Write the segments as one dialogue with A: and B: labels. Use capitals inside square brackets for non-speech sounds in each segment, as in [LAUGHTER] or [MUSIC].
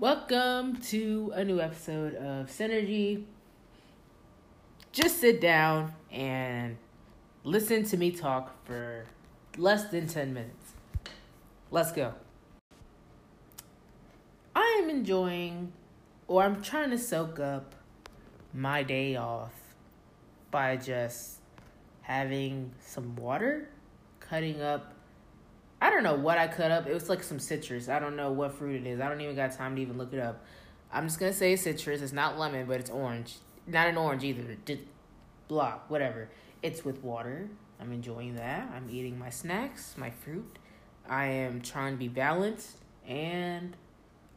A: Welcome to a new episode of Synergy. Just sit down and listen to me talk for less than 10 minutes. Let's go. I am enjoying, or I'm trying to soak up my day off by just having some water, cutting up I don't know what I cut up. It was like some citrus. I don't know what fruit it is. I don't even got time to even look it up. I'm just gonna say citrus. It's not lemon, but it's orange. Not an orange either. Just blah, whatever. It's with water. I'm enjoying that. I'm eating my snacks, my fruit. I am trying to be balanced, and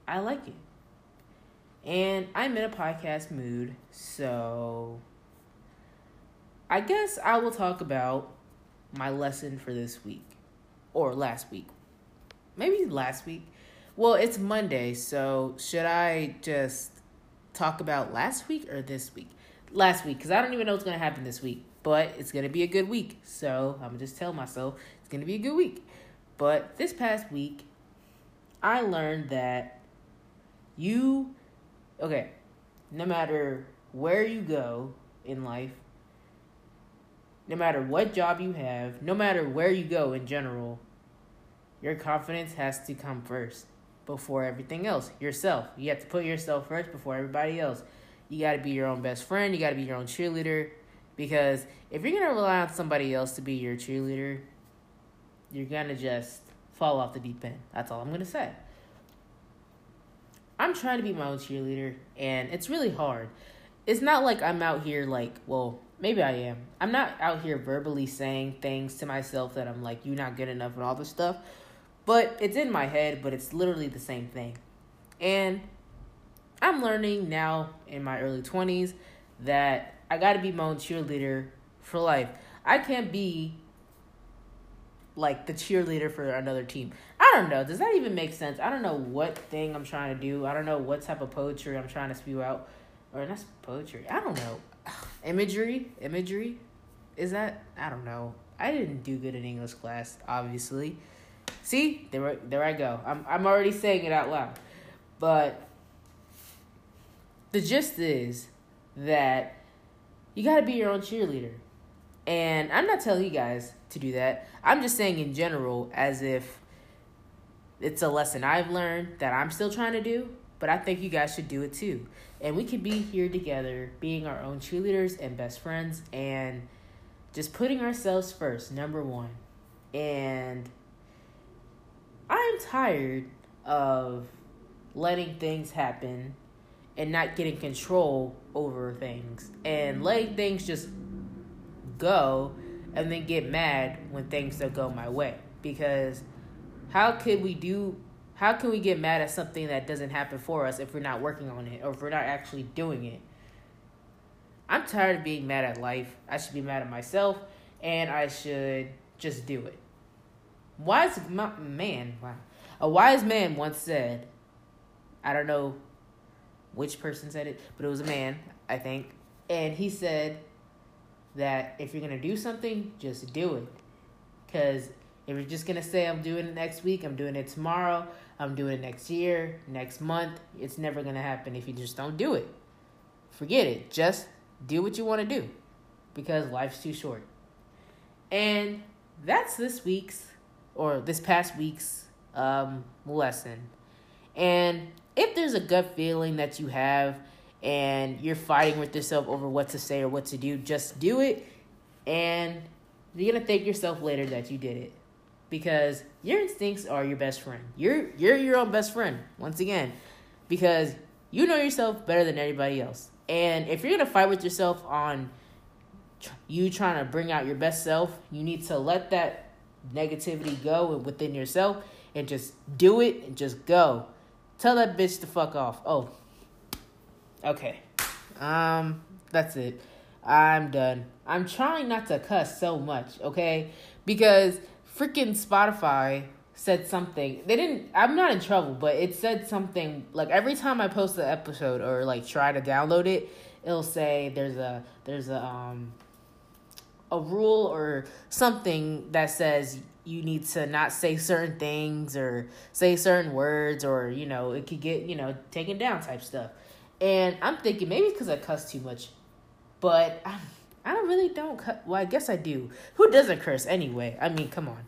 A: I like it. And I'm in a podcast mood, so I guess I will talk about my lesson for this week or last week. Maybe last week. Well, it's Monday, so should I just talk about last week or this week? Last week, because I don't even know what's going to happen this week, but it's going to be a good week. So I'm going to just tell myself it's going to be a good week. But this past week, I learned that you, okay, no matter where you go in life, no matter what job you have, no matter where you go in general, your confidence has to come first before everything else. Yourself. You have to put yourself first before everybody else. You got to be your own best friend. You got to be your own cheerleader. Because if you're going to rely on somebody else to be your cheerleader, you're going to just fall off the deep end. That's all I'm going to say. I'm trying to be my own cheerleader, and it's really hard. It's not like I'm out here, like, well, maybe I am. I'm not out here verbally saying things to myself that I'm like, you're not good enough and all this stuff. But it's in my head, but it's literally the same thing. And I'm learning now in my early 20s that I got to be my own cheerleader for life. I can't be like the cheerleader for another team. I don't know. Does that even make sense? I don't know what thing I'm trying to do. I don't know what type of poetry I'm trying to spew out. Or that's poetry. I don't know. [SIGHS] Imagery? Imagery? Is that? I don't know. I didn't do good in English class, obviously. See, there, there I go. I'm, I'm already saying it out loud. But the gist is that you got to be your own cheerleader. And I'm not telling you guys to do that. I'm just saying in general, as if it's a lesson I've learned that I'm still trying to do, but I think you guys should do it too. And we could be here together, being our own cheerleaders and best friends, and just putting ourselves first, number one. And I'm tired of letting things happen and not getting control over things and letting things just go and then get mad when things don't go my way. Because how could we do how can we get mad at something that doesn't happen for us if we're not working on it or if we're not actually doing it? I'm tired of being mad at life. I should be mad at myself and i should just do it wise man, wow. A wise man once said, I don't know which person said it, but it was a man, I think. And he said that if you're to do something, just do it. Because if you're just to say, I'm doing it next week, I'm doing it tomorrow, I'm doing it next year, next month, it's never to happen if you just don't do it. Forget it. Just do what you want to do because life's too short. And that's this week's or this past week's um, lesson. And if there's a gut feeling that you have and you're fighting with yourself over what to say or what to do, just do it. And you're gonna thank yourself later that you did it. Because your instincts are your best friend. You're you're your own best friend, once again. Because you know yourself better than anybody else. And if you're gonna fight with yourself on you trying to bring out your best self, you need to let that negativity go within yourself and just do it and just go. Tell that bitch to fuck off. Oh. Okay. Um, that's it. I'm done. I'm trying not to cuss so much, okay? Because freaking Spotify said something. They didn't I'm not in trouble, but it said something like every time I post the episode or like try to download it, it'll say there's a there's a um a rule or something that says you need to not say certain things or say certain words or you know it could get you know taken down type stuff. And i'm thinking maybe because i cuss too much but i i don't really don't cut well i guess i do. Who doesn't curse anyway? I mean come on.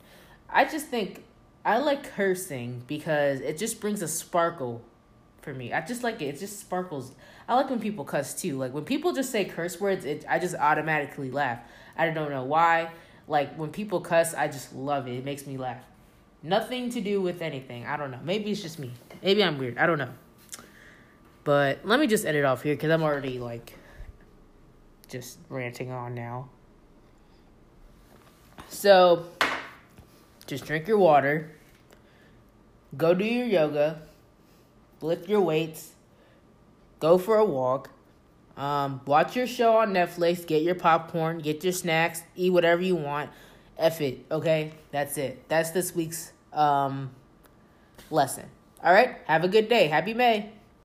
A: I just think i like cursing because it just brings a sparkle for me i just like it it just sparkles i like when people cuss too like when people just say curse words it i just automatically laugh i don't know why like when people cuss, I just love it. It makes me laugh. Nothing to do with anything. I don't know. Maybe it's just me. Maybe I'm weird. I don't know. But let me just end it off here because I'm already like just ranting on now. So just drink your water, go do your yoga, lift your weights, go for a walk, um, watch your show on Netflix, get your popcorn, get your snacks, eat whatever you want. F it, okay? That's it. That's this week's um, lesson. All right? Have a good day. Happy May.